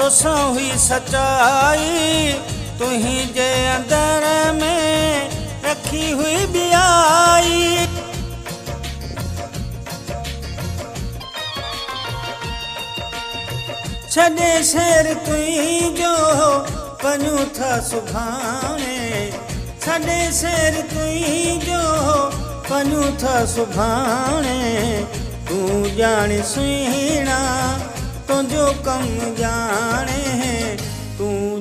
तोसां हुई सचाई तुंहिंजे जे अंदर में रखी हुई ॿियाई छॾे शेर तुंहिंजो वञूं था सुभाणे छॾे शेर तुंहिंजो वञूं था सुभाणे तूं ॼाणे सुहिणा तुंहिंजो कमु ॼाणे